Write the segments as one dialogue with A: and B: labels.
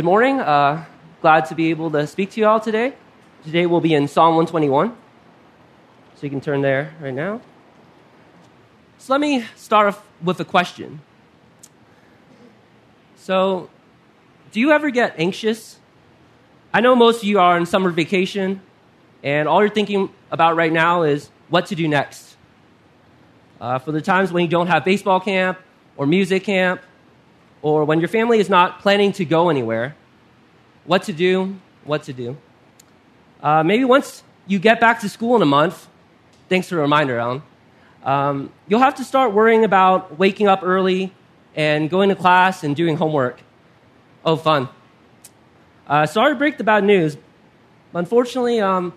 A: Good morning. Uh, glad to be able to speak to you all today. Today we'll be in Psalm 121. So you can turn there right now. So let me start off with a question. So, do you ever get anxious? I know most of you are on summer vacation, and all you're thinking about right now is what to do next. Uh, for the times when you don't have baseball camp or music camp, or when your family is not planning to go anywhere, what to do, what to do. Uh, maybe once you get back to school in a month, thanks for the reminder, Alan, um, you'll have to start worrying about waking up early and going to class and doing homework. Oh, fun. Uh, sorry to break the bad news, unfortunately, um,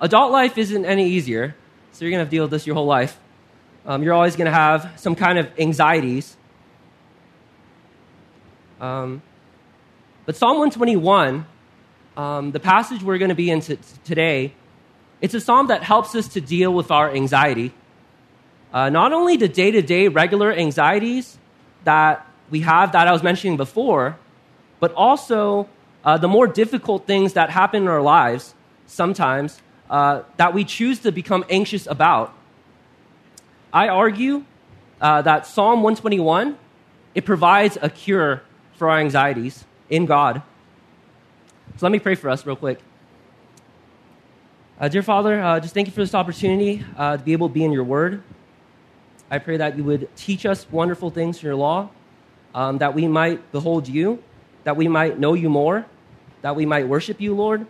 A: adult life isn't any easier, so you're going to have to deal with this your whole life. Um, you're always going to have some kind of anxieties. Um, but Psalm 121, um, the passage we're going to be in t- today, it's a psalm that helps us to deal with our anxiety. Uh, not only the day to day regular anxieties that we have that I was mentioning before, but also uh, the more difficult things that happen in our lives sometimes uh, that we choose to become anxious about. I argue uh, that Psalm 121 it provides a cure for our anxieties in God. So let me pray for us real quick. Uh, dear Father, uh, just thank you for this opportunity uh, to be able to be in your word. I pray that you would teach us wonderful things from your law, um, that we might behold you, that we might know you more, that we might worship you, Lord,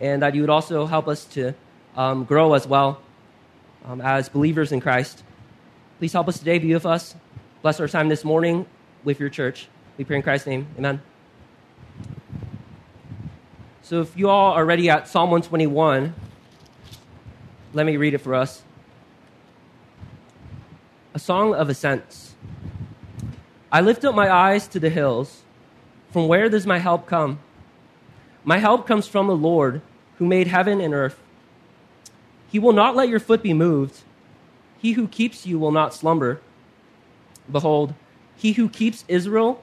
A: and that you would also help us to um, grow as well um, as believers in Christ. Please help us today, be with us. Bless our time this morning with your church. We pray in Christ's name. Amen. So if you all are ready at Psalm 121, let me read it for us. A song of ascents. I lift up my eyes to the hills. From where does my help come? My help comes from the Lord who made heaven and earth. He will not let your foot be moved. He who keeps you will not slumber. Behold, he who keeps Israel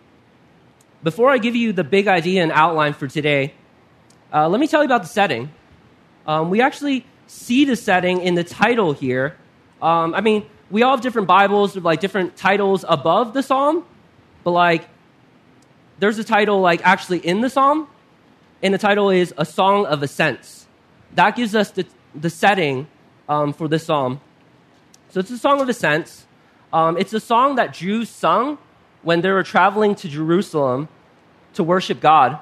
A: before I give you the big idea and outline for today, uh, let me tell you about the setting. Um, we actually see the setting in the title here. Um, I mean, we all have different Bibles with like different titles above the psalm, but like, there's a title like actually in the psalm, and the title is A Song of Ascents. That gives us the, the setting um, for this psalm. So it's a song of ascents. Um, it's a song that Jews sung when they were traveling to Jerusalem to worship God.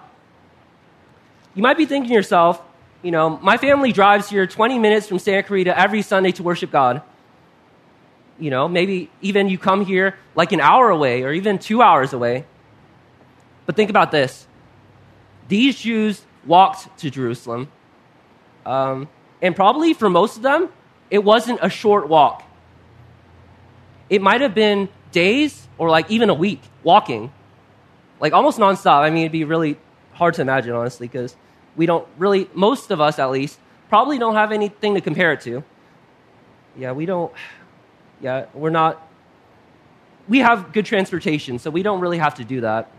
A: You might be thinking to yourself, you know, my family drives here 20 minutes from Santa Clarita every Sunday to worship God. You know, maybe even you come here like an hour away or even two hours away. But think about this these Jews walked to Jerusalem. Um, and probably for most of them, it wasn't a short walk. It might have been days or like even a week walking, like almost nonstop. I mean, it'd be really hard to imagine, honestly, because we don't really, most of us at least, probably don't have anything to compare it to. Yeah, we don't, yeah, we're not, we have good transportation, so we don't really have to do that.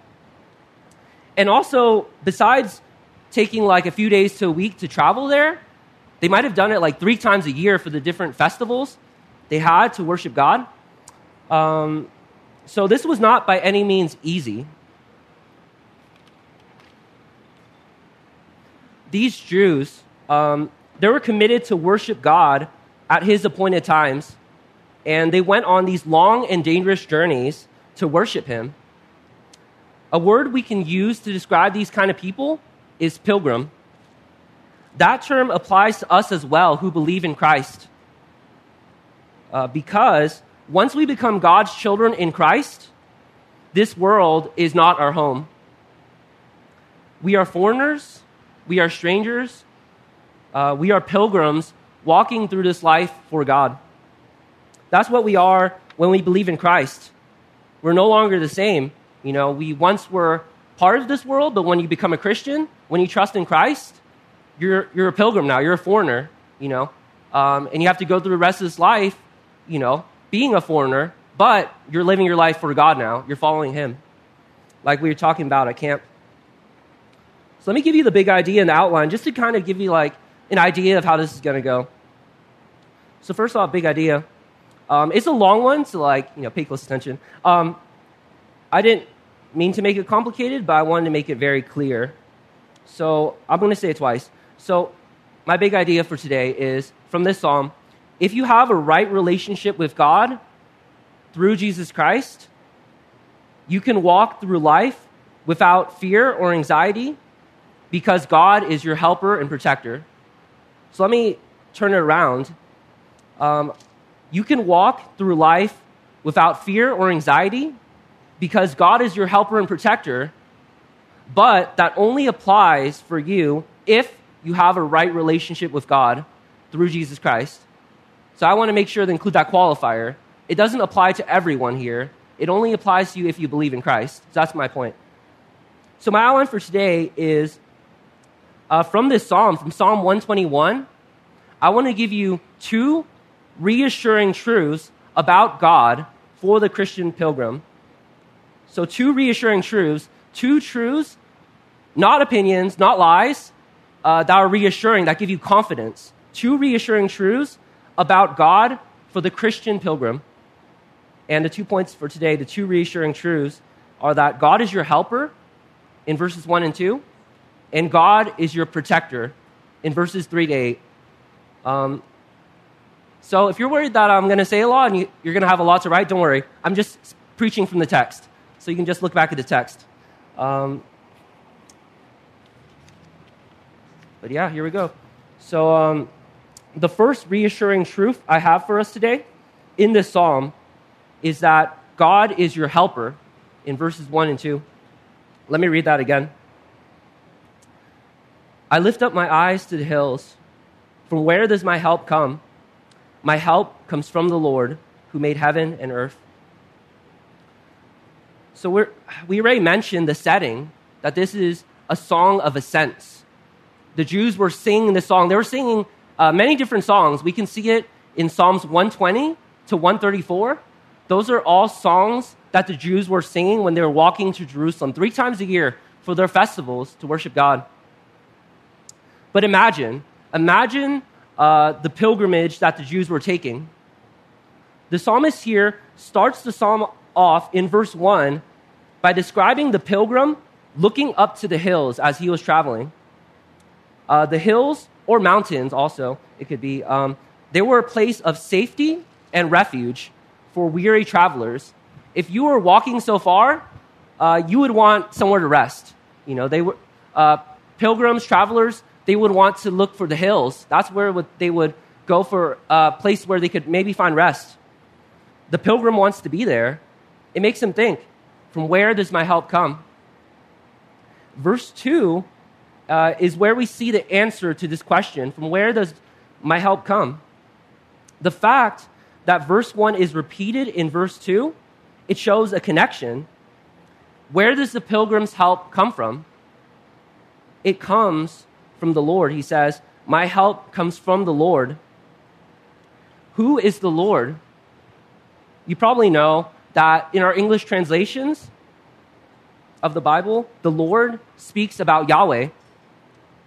A: And also, besides taking like a few days to a week to travel there, they might have done it like three times a year for the different festivals they had to worship God. Um, so this was not by any means easy. These Jews, um, they were committed to worship God at his appointed times, and they went on these long and dangerous journeys to worship him. A word we can use to describe these kind of people is pilgrim. That term applies to us as well who believe in Christ. Uh, because once we become God's children in Christ, this world is not our home. We are foreigners, we are strangers, Uh, we are pilgrims walking through this life for God. That's what we are when we believe in Christ. We're no longer the same. You know, we once were part of this world, but when you become a Christian, when you trust in Christ, you're, you're a pilgrim now. You're a foreigner, you know. Um, and you have to go through the rest of this life, you know, being a foreigner, but you're living your life for God now. You're following Him, like we were talking about at camp. So let me give you the big idea and the outline, just to kind of give you like an idea of how this is going to go. So first off, big idea. Um, it's a long one, so like you know, pay close attention. Um, I didn't mean to make it complicated, but I wanted to make it very clear. So I'm going to say it twice. So my big idea for today is from this psalm: if you have a right relationship with God through Jesus Christ, you can walk through life without fear or anxiety because God is your helper and protector. So let me turn it around. Um, you can walk through life without fear or anxiety because God is your helper and protector, but that only applies for you if you have a right relationship with God through Jesus Christ. So I want to make sure to include that qualifier. It doesn't apply to everyone here. It only applies to you if you believe in Christ. So that's my point. So my outline for today is uh, from this psalm, from Psalm 121. I want to give you two reassuring truths about God for the Christian pilgrim. So, two reassuring truths, two truths, not opinions, not lies, uh, that are reassuring, that give you confidence. Two reassuring truths about God for the Christian pilgrim. And the two points for today, the two reassuring truths, are that God is your helper in verses 1 and 2, and God is your protector in verses 3 to 8. Um, so if you're worried that I'm going to say a lot and you, are going to have a lot to write, don't worry. I'm just preaching from the text. So you can just look back at the text. Um, but yeah, here we go. So um, the first reassuring truth I have for us today in this psalm is that God is your helper in verses 1 and 2. Let me read that again. I lift up my eyes to the hills. From where does my help come? My help comes from the Lord who made heaven and earth. So we're, we already mentioned the setting that this is a song of ascents. The Jews were singing this song. They were singing uh, many different songs. We can see it in Psalms 120 to 134. Those are all songs that the Jews were singing when they were walking to Jerusalem three times a year for their festivals to worship God. But imagine, imagine uh, the pilgrimage that the Jews were taking. The psalmist here starts the psalm off in verse 1 by describing the pilgrim looking up to the hills as he was traveling. Uh, the hills, or mountains also, it could be, um, they were a place of safety and refuge for weary travelers. If you were walking so far, uh, you would want somewhere to rest. You know, they were uh, pilgrims, travelers, they would want to look for the hills. That's where they would go for a place where they could maybe find rest. The pilgrim wants to be there. It makes him think, from where does my help come? Verse 2 uh, is where we see the answer to this question from where does my help come? The fact that verse 1 is repeated in verse 2, it shows a connection. Where does the pilgrim's help come from? It comes from the Lord. He says, My help comes from the Lord. Who is the Lord? You probably know that in our English translations of the Bible, the Lord speaks about Yahweh,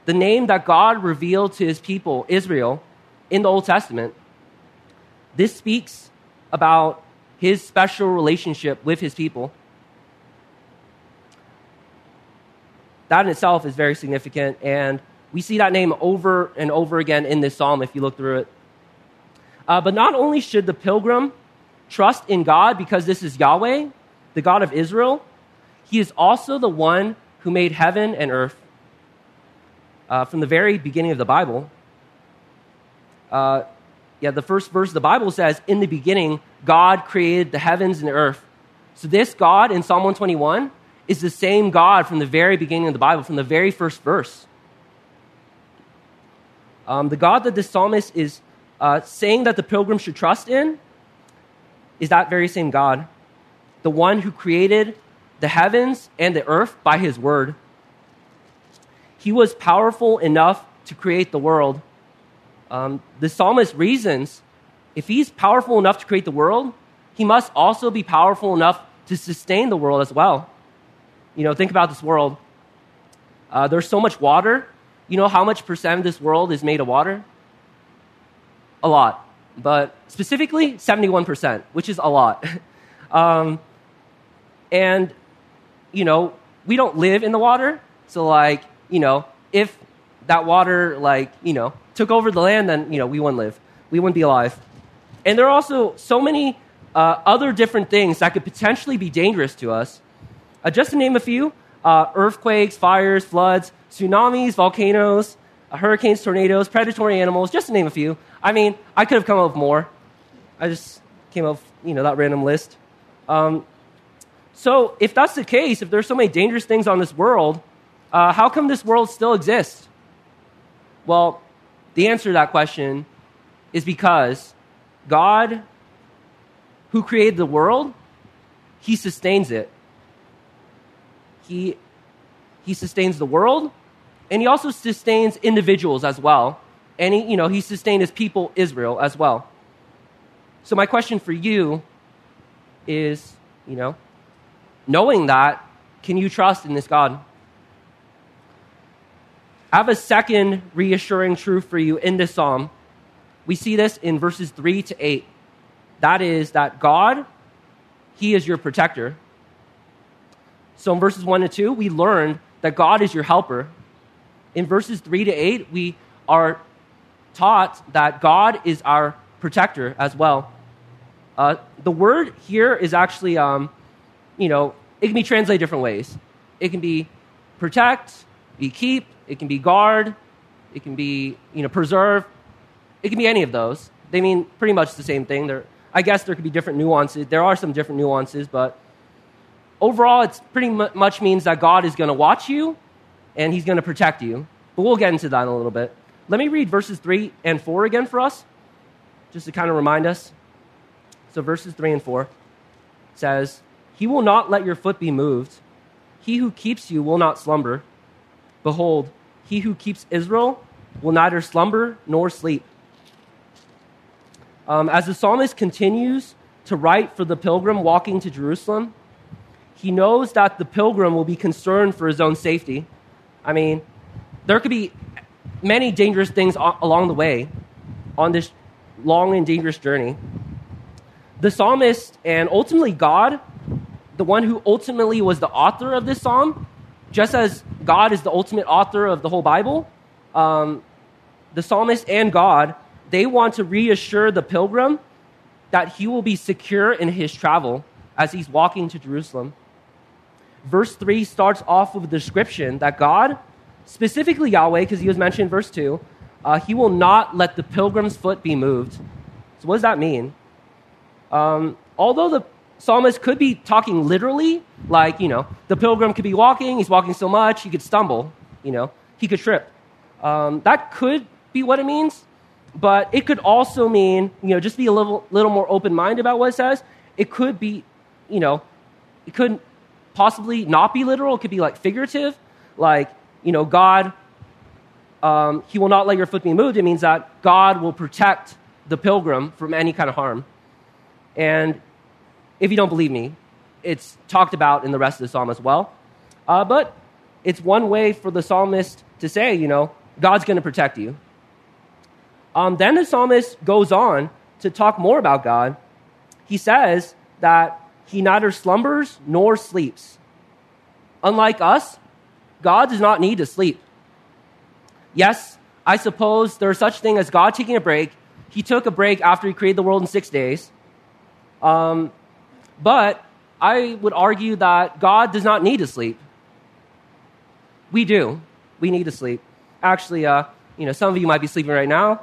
A: the name that God revealed to his people, Israel, in the Old Testament. This speaks about his special relationship with his people. That in itself is very significant, and we see that name over and over again in this psalm if you look through it. Uh, but not only should the pilgrim trust in God because this is Yahweh, the God of Israel, he is also the one who made heaven and earth. Uh, from the very beginning of the Bible, uh, yeah, the first verse of the Bible says, In the beginning, God created the heavens and the earth. So, this God in Psalm 121 is the same God from the very beginning of the Bible, from the very first verse. Um, the God that the psalmist is uh, saying that the pilgrim should trust in is that very same God, the one who created the heavens and the earth by his word. He was powerful enough to create the world. Um, the psalmist reasons if he's powerful enough to create the world, he must also be powerful enough to sustain the world as well. You know, think about this world. Uh, there's so much water. You know how much percent of this world is made of water? A lot. But specifically, 71%, which is a lot. um, and, you know, we don't live in the water. So, like, you know, if that water, like, you know, took over the land, then, you know, we wouldn't live. We wouldn't be alive. And there are also so many uh, other different things that could potentially be dangerous to us. Uh, just to name a few uh, earthquakes, fires, floods, tsunamis, volcanoes, uh, hurricanes, tornadoes, predatory animals, just to name a few. I mean, I could have come up with more. I just came up with, you know, that random list. Um, so, if that's the case, if there's so many dangerous things on this world, uh, how come this world still exists? Well, the answer to that question is because God who created the world, he sustains it. He, he sustains the world, and he also sustains individuals as well. And he, you know, he sustained his people, Israel, as well. So my question for you is, you know, knowing that, can you trust in this God? I have a second reassuring truth for you in this psalm. We see this in verses 3 to 8. That is that God, He is your protector. So in verses 1 to 2, we learned that God is your helper. In verses 3 to 8, we are taught that God is our protector as well. Uh, the word here is actually, um, you know, it can be translated different ways. It can be protect, be keep, it can be guard, it can be, you know, preserve. It can be any of those. They mean pretty much the same thing. They're I guess there could be different nuances. There are some different nuances, but overall, it pretty much means that God is going to watch you and he's going to protect you. But we'll get into that in a little bit. Let me read verses 3 and 4 again for us, just to kind of remind us. So, verses 3 and 4 says, He will not let your foot be moved. He who keeps you will not slumber. Behold, he who keeps Israel will neither slumber nor sleep. Um, as the psalmist continues to write for the pilgrim walking to Jerusalem, he knows that the pilgrim will be concerned for his own safety. I mean, there could be many dangerous things along the way on this long and dangerous journey. The psalmist and ultimately God, the one who ultimately was the author of this psalm, just as God is the ultimate author of the whole Bible, um, the psalmist and God they want to reassure the pilgrim that he will be secure in his travel as he's walking to Jerusalem. Verse 3 starts off with a description that God, specifically Yahweh, because he was mentioned in verse 2, uh, he will not let the pilgrim's foot be moved. So, what does that mean? Um, although the psalmist could be talking literally, like, you know, the pilgrim could be walking, he's walking so much, he could stumble, you know, he could trip. Um, that could be what it means. But it could also mean, you know, just be a little, little more open minded about what it says. It could be, you know, it could possibly not be literal. It could be like figurative, like, you know, God, um, He will not let your foot be moved. It means that God will protect the pilgrim from any kind of harm. And if you don't believe me, it's talked about in the rest of the psalm as well. Uh, but it's one way for the psalmist to say, you know, God's going to protect you. Um, then the psalmist goes on to talk more about God. He says that he neither slumbers nor sleeps. Unlike us, God does not need to sleep. Yes, I suppose there's such thing as God taking a break. He took a break after he created the world in six days. Um, but I would argue that God does not need to sleep. We do. We need to sleep. Actually, uh, you know, some of you might be sleeping right now.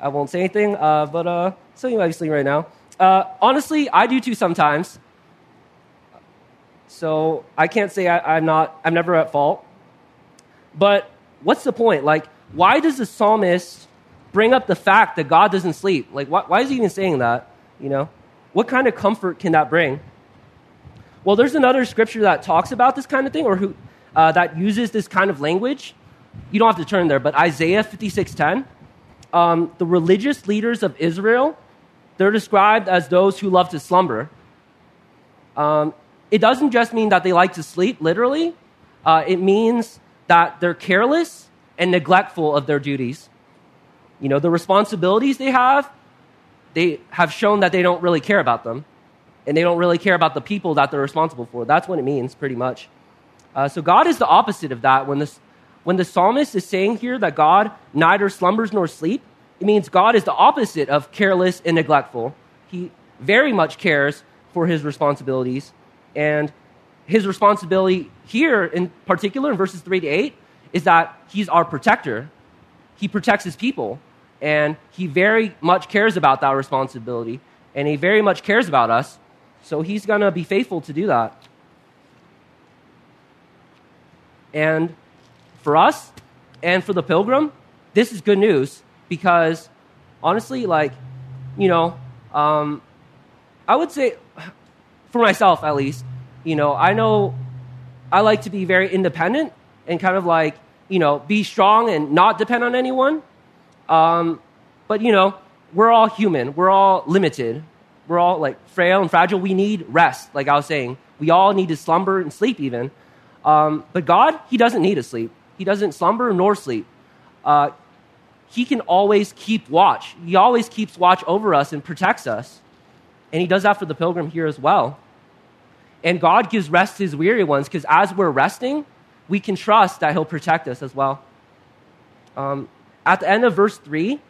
A: I won't say anything, uh, but uh, some of you might be sleeping right now. Uh, honestly, I do too sometimes. So I can't say I, I'm not. I'm never at fault. But what's the point? Like, why does the psalmist bring up the fact that God doesn't sleep? Like, why, why is he even saying that? You know, what kind of comfort can that bring? Well, there's another scripture that talks about this kind of thing, or who uh, that uses this kind of language. You don't have to turn there, but Isaiah 56:10. Um, the religious leaders of Israel, they're described as those who love to slumber. Um, it doesn't just mean that they like to sleep, literally. Uh, it means that they're careless and neglectful of their duties. You know, the responsibilities they have, they have shown that they don't really care about them and they don't really care about the people that they're responsible for. That's what it means, pretty much. Uh, so God is the opposite of that. When, this, when the psalmist is saying here that God neither slumbers nor sleep, it means God is the opposite of careless and neglectful. He very much cares for his responsibilities. And his responsibility here, in particular, in verses 3 to 8, is that he's our protector. He protects his people. And he very much cares about that responsibility. And he very much cares about us. So he's going to be faithful to do that. And for us and for the pilgrim, this is good news because honestly, like, you know, um, I would say, for myself at least, you know, I know I like to be very independent and kind of like, you know, be strong and not depend on anyone. Um, but, you know, we're all human, we're all limited we're all like frail and fragile. We need rest, like I was saying. We all need to slumber and sleep, even. Um, but God, He doesn't need to sleep. He doesn't slumber nor sleep. Uh, he can always keep watch. He always keeps watch over us and protects us. And He does that for the pilgrim here as well. And God gives rest to His weary ones because as we're resting, we can trust that He'll protect us as well. Um, at the end of verse 3,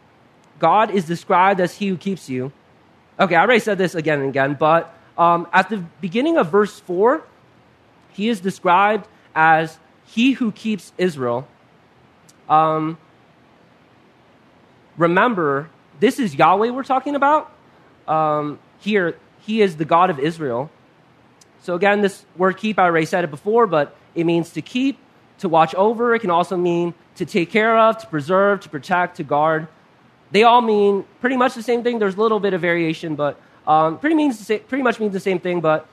A: God is described as He who keeps you. Okay, I already said this again and again, but um, at the beginning of verse 4, he is described as he who keeps Israel. Um, remember, this is Yahweh we're talking about. Um, here, he is the God of Israel. So, again, this word keep, I already said it before, but it means to keep, to watch over. It can also mean to take care of, to preserve, to protect, to guard they all mean pretty much the same thing. There's a little bit of variation, but um, pretty, means pretty much means the same thing. But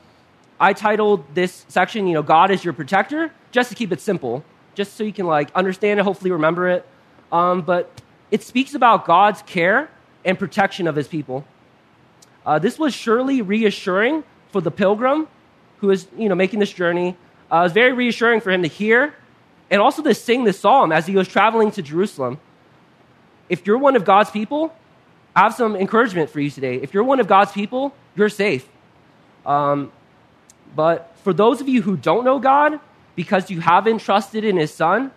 A: I titled this section, you know, God is your protector, just to keep it simple, just so you can like understand it, hopefully remember it. Um, but it speaks about God's care and protection of his people. Uh, this was surely reassuring for the pilgrim who is, you know, making this journey. Uh, it was very reassuring for him to hear and also to sing this psalm as he was traveling to Jerusalem if you're one of God's people, I have some encouragement for you today. If you're one of God's people, you're safe. Um, but for those of you who don't know God, because you haven't trusted in His Son,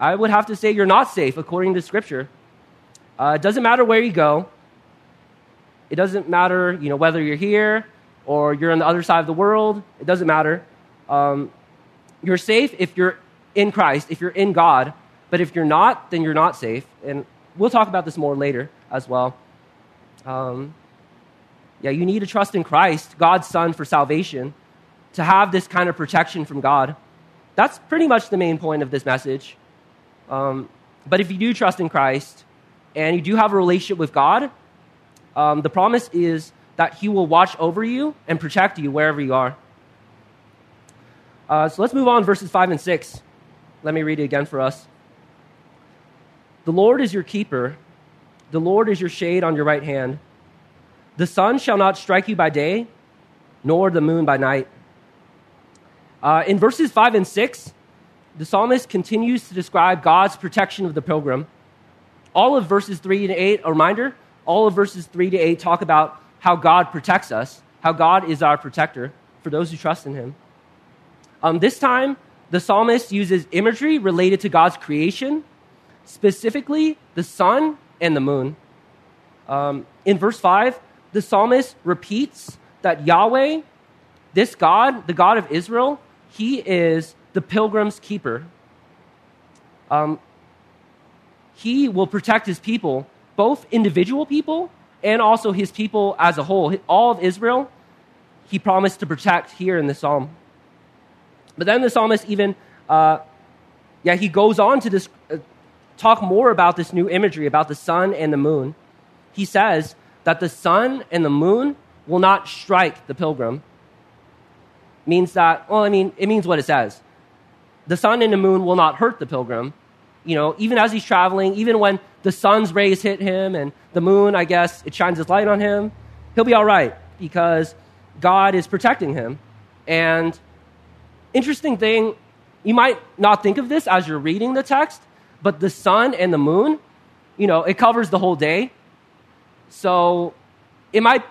A: I would have to say you're not safe according to Scripture. Uh, it doesn't matter where you go. It doesn't matter, you know, whether you're here or you're on the other side of the world. It doesn't matter. Um, you're safe if you're in Christ, if you're in God. But if you're not, then you're not safe. And we'll talk about this more later as well. Um, yeah, you need to trust in Christ, God's Son, for salvation, to have this kind of protection from God. That's pretty much the main point of this message. Um, but if you do trust in Christ and you do have a relationship with God, um, the promise is that He will watch over you and protect you wherever you are. Uh, so let's move on, verses 5 and 6. Let me read it again for us. The Lord is your keeper, the Lord is your shade on your right hand. The sun shall not strike you by day, nor the moon by night. Uh, in verses 5 and 6, the psalmist continues to describe God's protection of the pilgrim. All of verses 3 to 8, a reminder, all of verses 3 to 8 talk about how God protects us, how God is our protector for those who trust in him. Um, this time, the psalmist uses imagery related to God's creation specifically the sun and the moon. Um, in verse 5, the psalmist repeats that Yahweh, this God, the God of Israel, he is the pilgrim's keeper. Um, he will protect his people, both individual people and also his people as a whole. All of Israel, he promised to protect here in the psalm. But then the psalmist even, uh, yeah, he goes on to, this, uh, talk more about this new imagery about the sun and the moon, he says that the sun and the moon will not strike the pilgrim. Means that, well, I mean, it means what it says. The sun and the moon will not hurt the pilgrim. You know, even as he's traveling, even when the sun's rays hit him and the moon, I guess, it shines its light on him, he'll be all right because God is protecting him. And interesting thing, you might not think of this as you're reading the text, but the sun and the moon, you know, it covers the whole day. So it might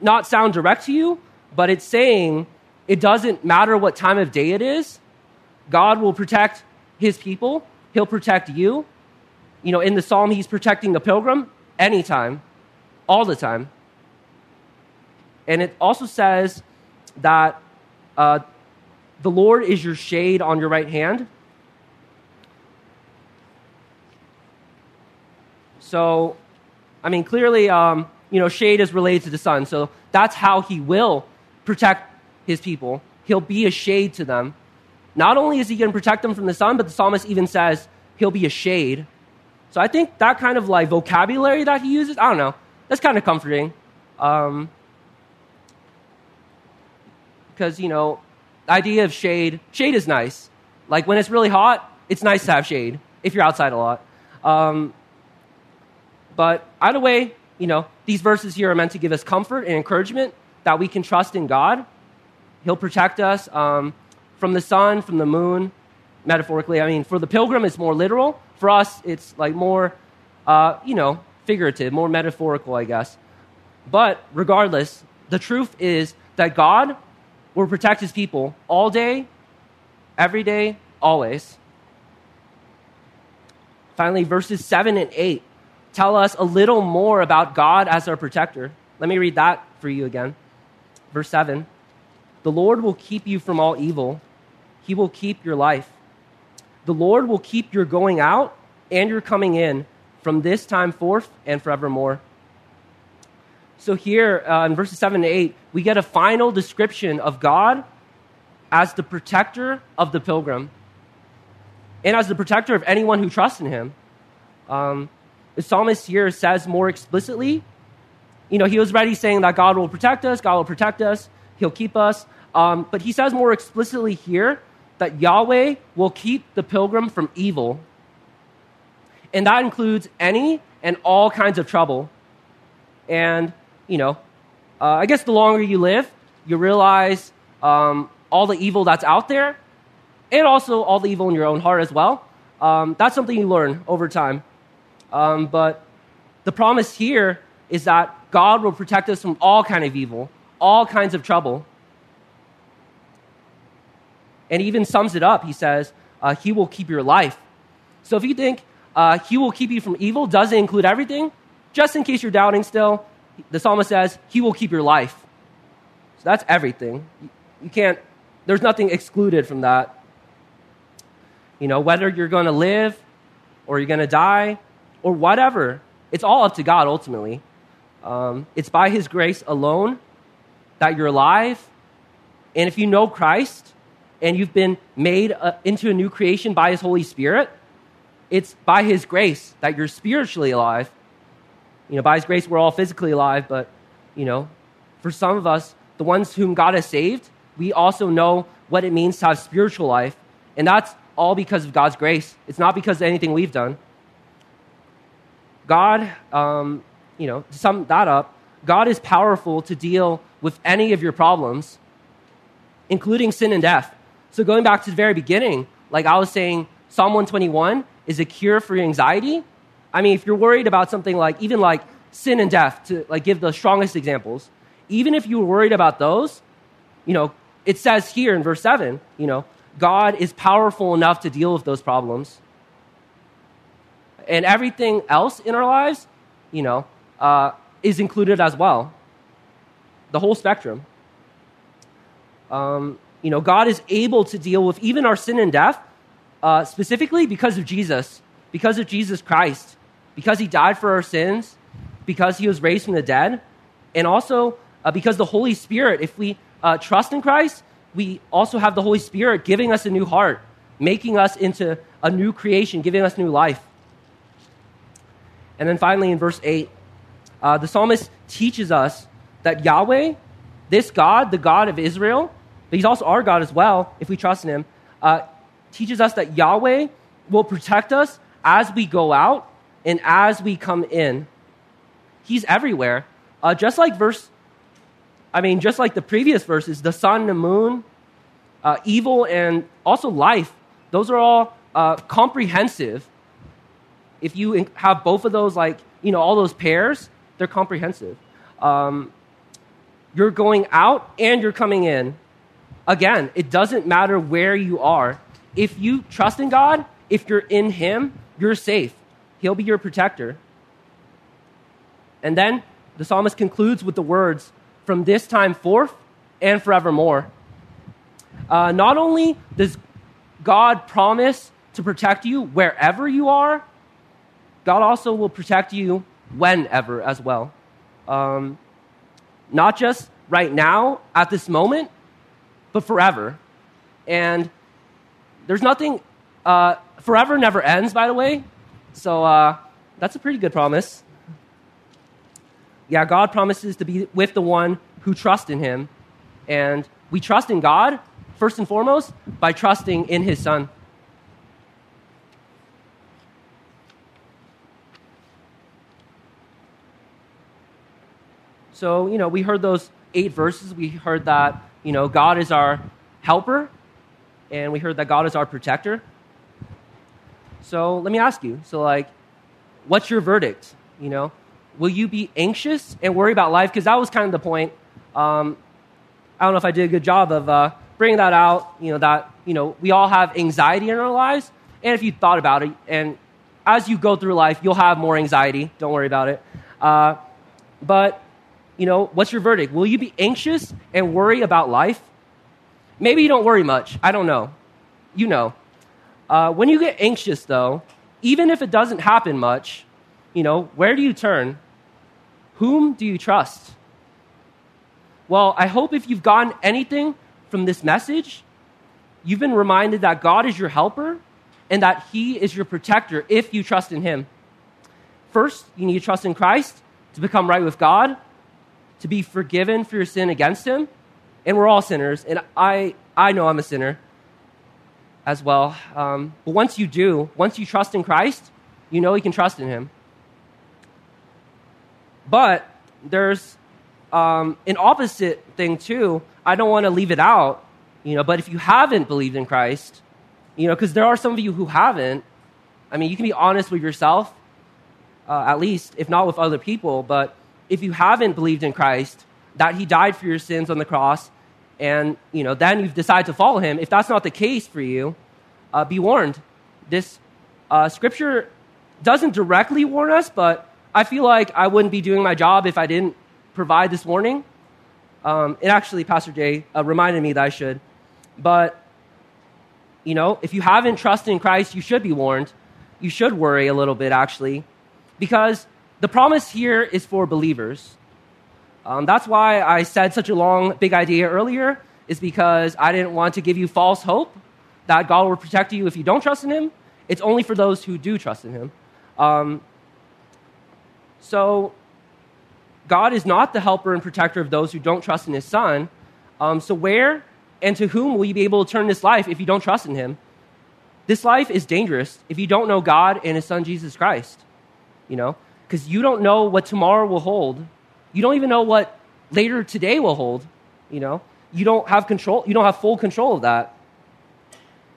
A: not sound direct to you, but it's saying it doesn't matter what time of day it is, God will protect his people, he'll protect you. You know, in the psalm, he's protecting the pilgrim anytime, all the time. And it also says that uh, the Lord is your shade on your right hand. So, I mean, clearly, um, you know, shade is related to the sun. So that's how he will protect his people. He'll be a shade to them. Not only is he going to protect them from the sun, but the psalmist even says he'll be a shade. So I think that kind of like vocabulary that he uses, I don't know, that's kind of comforting. Um, because, you know, idea of shade, shade is nice. Like when it's really hot, it's nice to have shade if you're outside a lot. Um, but either way, you know, these verses here are meant to give us comfort and encouragement that we can trust in God. He'll protect us um, from the sun, from the moon, metaphorically. I mean, for the pilgrim, it's more literal. For us, it's like more, uh, you know, figurative, more metaphorical, I guess. But regardless, the truth is that God will protect his people all day, every day, always. Finally, verses 7 and 8 tell us a little more about God as our protector. Let me read that for you again. Verse 7 The Lord will keep you from all evil, He will keep your life. The Lord will keep your going out and your coming in from this time forth and forevermore. So, here uh, in verses 7 to 8, we get a final description of God as the protector of the pilgrim and as the protector of anyone who trusts in him. Um, the psalmist here says more explicitly, you know, he was already saying that God will protect us, God will protect us, he'll keep us. Um, but he says more explicitly here that Yahweh will keep the pilgrim from evil. And that includes any and all kinds of trouble. And, you know, uh, I guess the longer you live, you realize um, all the evil that's out there and also all the evil in your own heart as well. Um, that's something you learn over time. Um, but the promise here is that God will protect us from all kind of evil, all kinds of trouble. And he even sums it up. He says, uh, He will keep your life. So if you think uh, He will keep you from evil doesn't include everything, just in case you're doubting still, the psalmist says, He will keep your life. So that's everything. You can't, there's nothing excluded from that. You know, whether you're going to live or you're going to die, or whatever. It's all up to God ultimately. Um, it's by His grace alone that you're alive. And if you know Christ and you've been made uh, into a new creation by His Holy Spirit, it's by His grace that you're spiritually alive. You know, by His grace, we're all physically alive, but, you know, for some of us, the ones whom God has saved, we also know what it means to have spiritual life. And that's all because of God's grace. It's not because of anything we've done. God, um, you know, to sum that up, God is powerful to deal with any of your problems, including sin and death. So going back to the very beginning, like I was saying, Psalm 121 is a cure for your anxiety. I mean, if you're worried about something like even like sin and death, to like give the strongest examples, even if you were worried about those, you know, it says here in verse 7, you know, God is powerful enough to deal with those problems and everything else in our lives, you know, uh, is included as well. The whole spectrum. Um, you know, God is able to deal with even our sin and death, uh, specifically because of Jesus, because of Jesus Christ, because He died for our sins, because He was raised from the dead, and also uh, because the Holy Spirit, if we uh, trust in Christ, we also have the Holy Spirit giving us a new heart, making us into a new creation, giving us new life. And then finally, in verse 8, uh, the psalmist teaches us that Yahweh, this God, the God of Israel, but he's also our God as well, if we trust in him, uh, teaches us that Yahweh will protect us as we go out and as we come in. He's everywhere. Uh, just like verse, I mean, just like the previous verses, the sun, the moon, uh, evil, and also life, those are all uh, comprehensive. If you have both of those, like, you know, all those pairs, they're comprehensive. Um, you're going out and you're coming in. Again, it doesn't matter where you are. If you trust in God, if you're in Him, you're safe. He'll be your protector. And then the psalmist concludes with the words, from this time forth and forevermore. Uh, not only does God promise to protect you wherever you are, God also will protect you whenever as well. Um, not just right now at this moment, but forever. And there's nothing, uh, forever never ends, by the way. So uh, that's a pretty good promise. Yeah, God promises to be with the one who trusts in him. And we trust in God, first and foremost, by trusting in his Son. So, you know, we heard those eight verses. We heard that, you know, God is our helper, and we heard that God is our protector. So let me ask you so, like, what's your verdict? You know, will you be anxious and worry about life? Because that was kind of the point. Um, I don't know if I did a good job of uh, bringing that out, you know, that, you know, we all have anxiety in our lives. And if you thought about it, and as you go through life, you'll have more anxiety. Don't worry about it. Uh, but you know, what's your verdict? Will you be anxious and worry about life? Maybe you don't worry much. I don't know. You know. Uh, when you get anxious, though, even if it doesn't happen much, you know, where do you turn? Whom do you trust? Well, I hope if you've gotten anything from this message, you've been reminded that God is your helper and that He is your protector if you trust in Him. First, you need to trust in Christ to become right with God to be forgiven for your sin against him. And we're all sinners, and I, I know I'm a sinner as well. Um, but once you do, once you trust in Christ, you know you can trust in him. But there's um, an opposite thing too. I don't want to leave it out, you know. But if you haven't believed in Christ, you know, because there are some of you who haven't. I mean, you can be honest with yourself, uh, at least, if not with other people. But if you haven't believed in Christ, that he died for your sins on the cross, and you know, then you've decided to follow him, if that's not the case for you, uh, be warned. This uh, scripture doesn't directly warn us, but I feel like I wouldn't be doing my job if I didn't provide this warning. Um, and actually, Pastor Jay uh, reminded me that I should. But, you know, if you haven't trusted in Christ, you should be warned. You should worry a little bit, actually, because the promise here is for believers. Um, that's why I said such a long, big idea earlier, is because I didn't want to give you false hope that God will protect you if you don't trust in Him. It's only for those who do trust in Him. Um, so, God is not the helper and protector of those who don't trust in His Son. Um, so, where and to whom will you be able to turn this life if you don't trust in Him? This life is dangerous if you don't know God and His Son, Jesus Christ. You know, because you don't know what tomorrow will hold. You don't even know what later today will hold. You know, you don't have control. You don't have full control of that.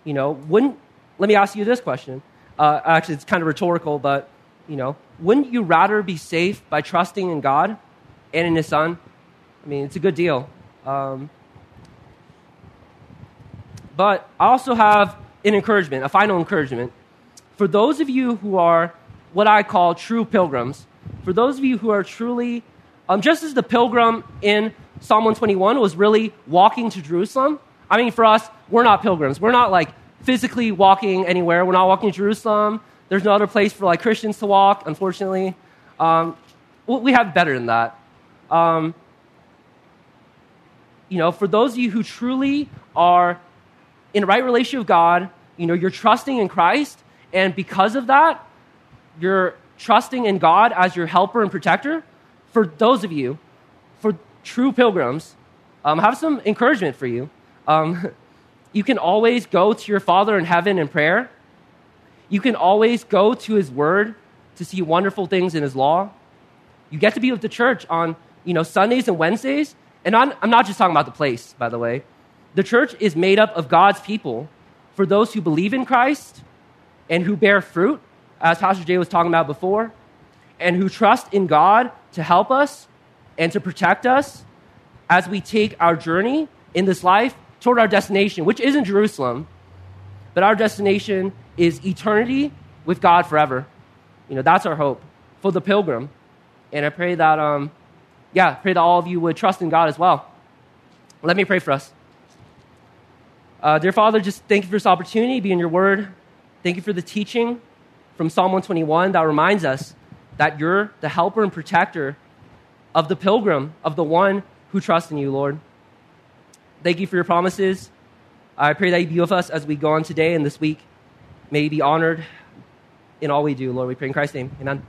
A: You know, wouldn't let me ask you this question. Uh, actually, it's kind of rhetorical, but you know, wouldn't you rather be safe by trusting in God and in His Son? I mean, it's a good deal. Um, but I also have an encouragement, a final encouragement for those of you who are what I call true pilgrims. For those of you who are truly, um, just as the pilgrim in Psalm 121 was really walking to Jerusalem, I mean, for us, we're not pilgrims. We're not like physically walking anywhere. We're not walking to Jerusalem. There's no other place for like Christians to walk, unfortunately. Um, we have better than that. Um, you know, for those of you who truly are in right relationship with God, you know, you're trusting in Christ, and because of that, you're trusting in God as your helper and protector, for those of you, for true pilgrims, um, have some encouragement for you. Um, you can always go to your Father in heaven in prayer. You can always go to His Word to see wonderful things in His law. You get to be with the church on you know Sundays and Wednesdays. And I'm, I'm not just talking about the place, by the way. The church is made up of God's people for those who believe in Christ and who bear fruit, as Pastor Jay was talking about before, and who trust in God to help us and to protect us as we take our journey in this life toward our destination, which isn't Jerusalem, but our destination is eternity with God forever. You know, that's our hope for the pilgrim. And I pray that, um, yeah, pray that all of you would trust in God as well. Let me pray for us. Uh, dear Father, just thank you for this opportunity, be in your word. Thank you for the teaching from Psalm 121 that reminds us that you're the helper and protector of the pilgrim, of the one who trusts in you, Lord. Thank you for your promises. I pray that you be with us as we go on today and this week. May you be honored in all we do, Lord. We pray in Christ's name. Amen.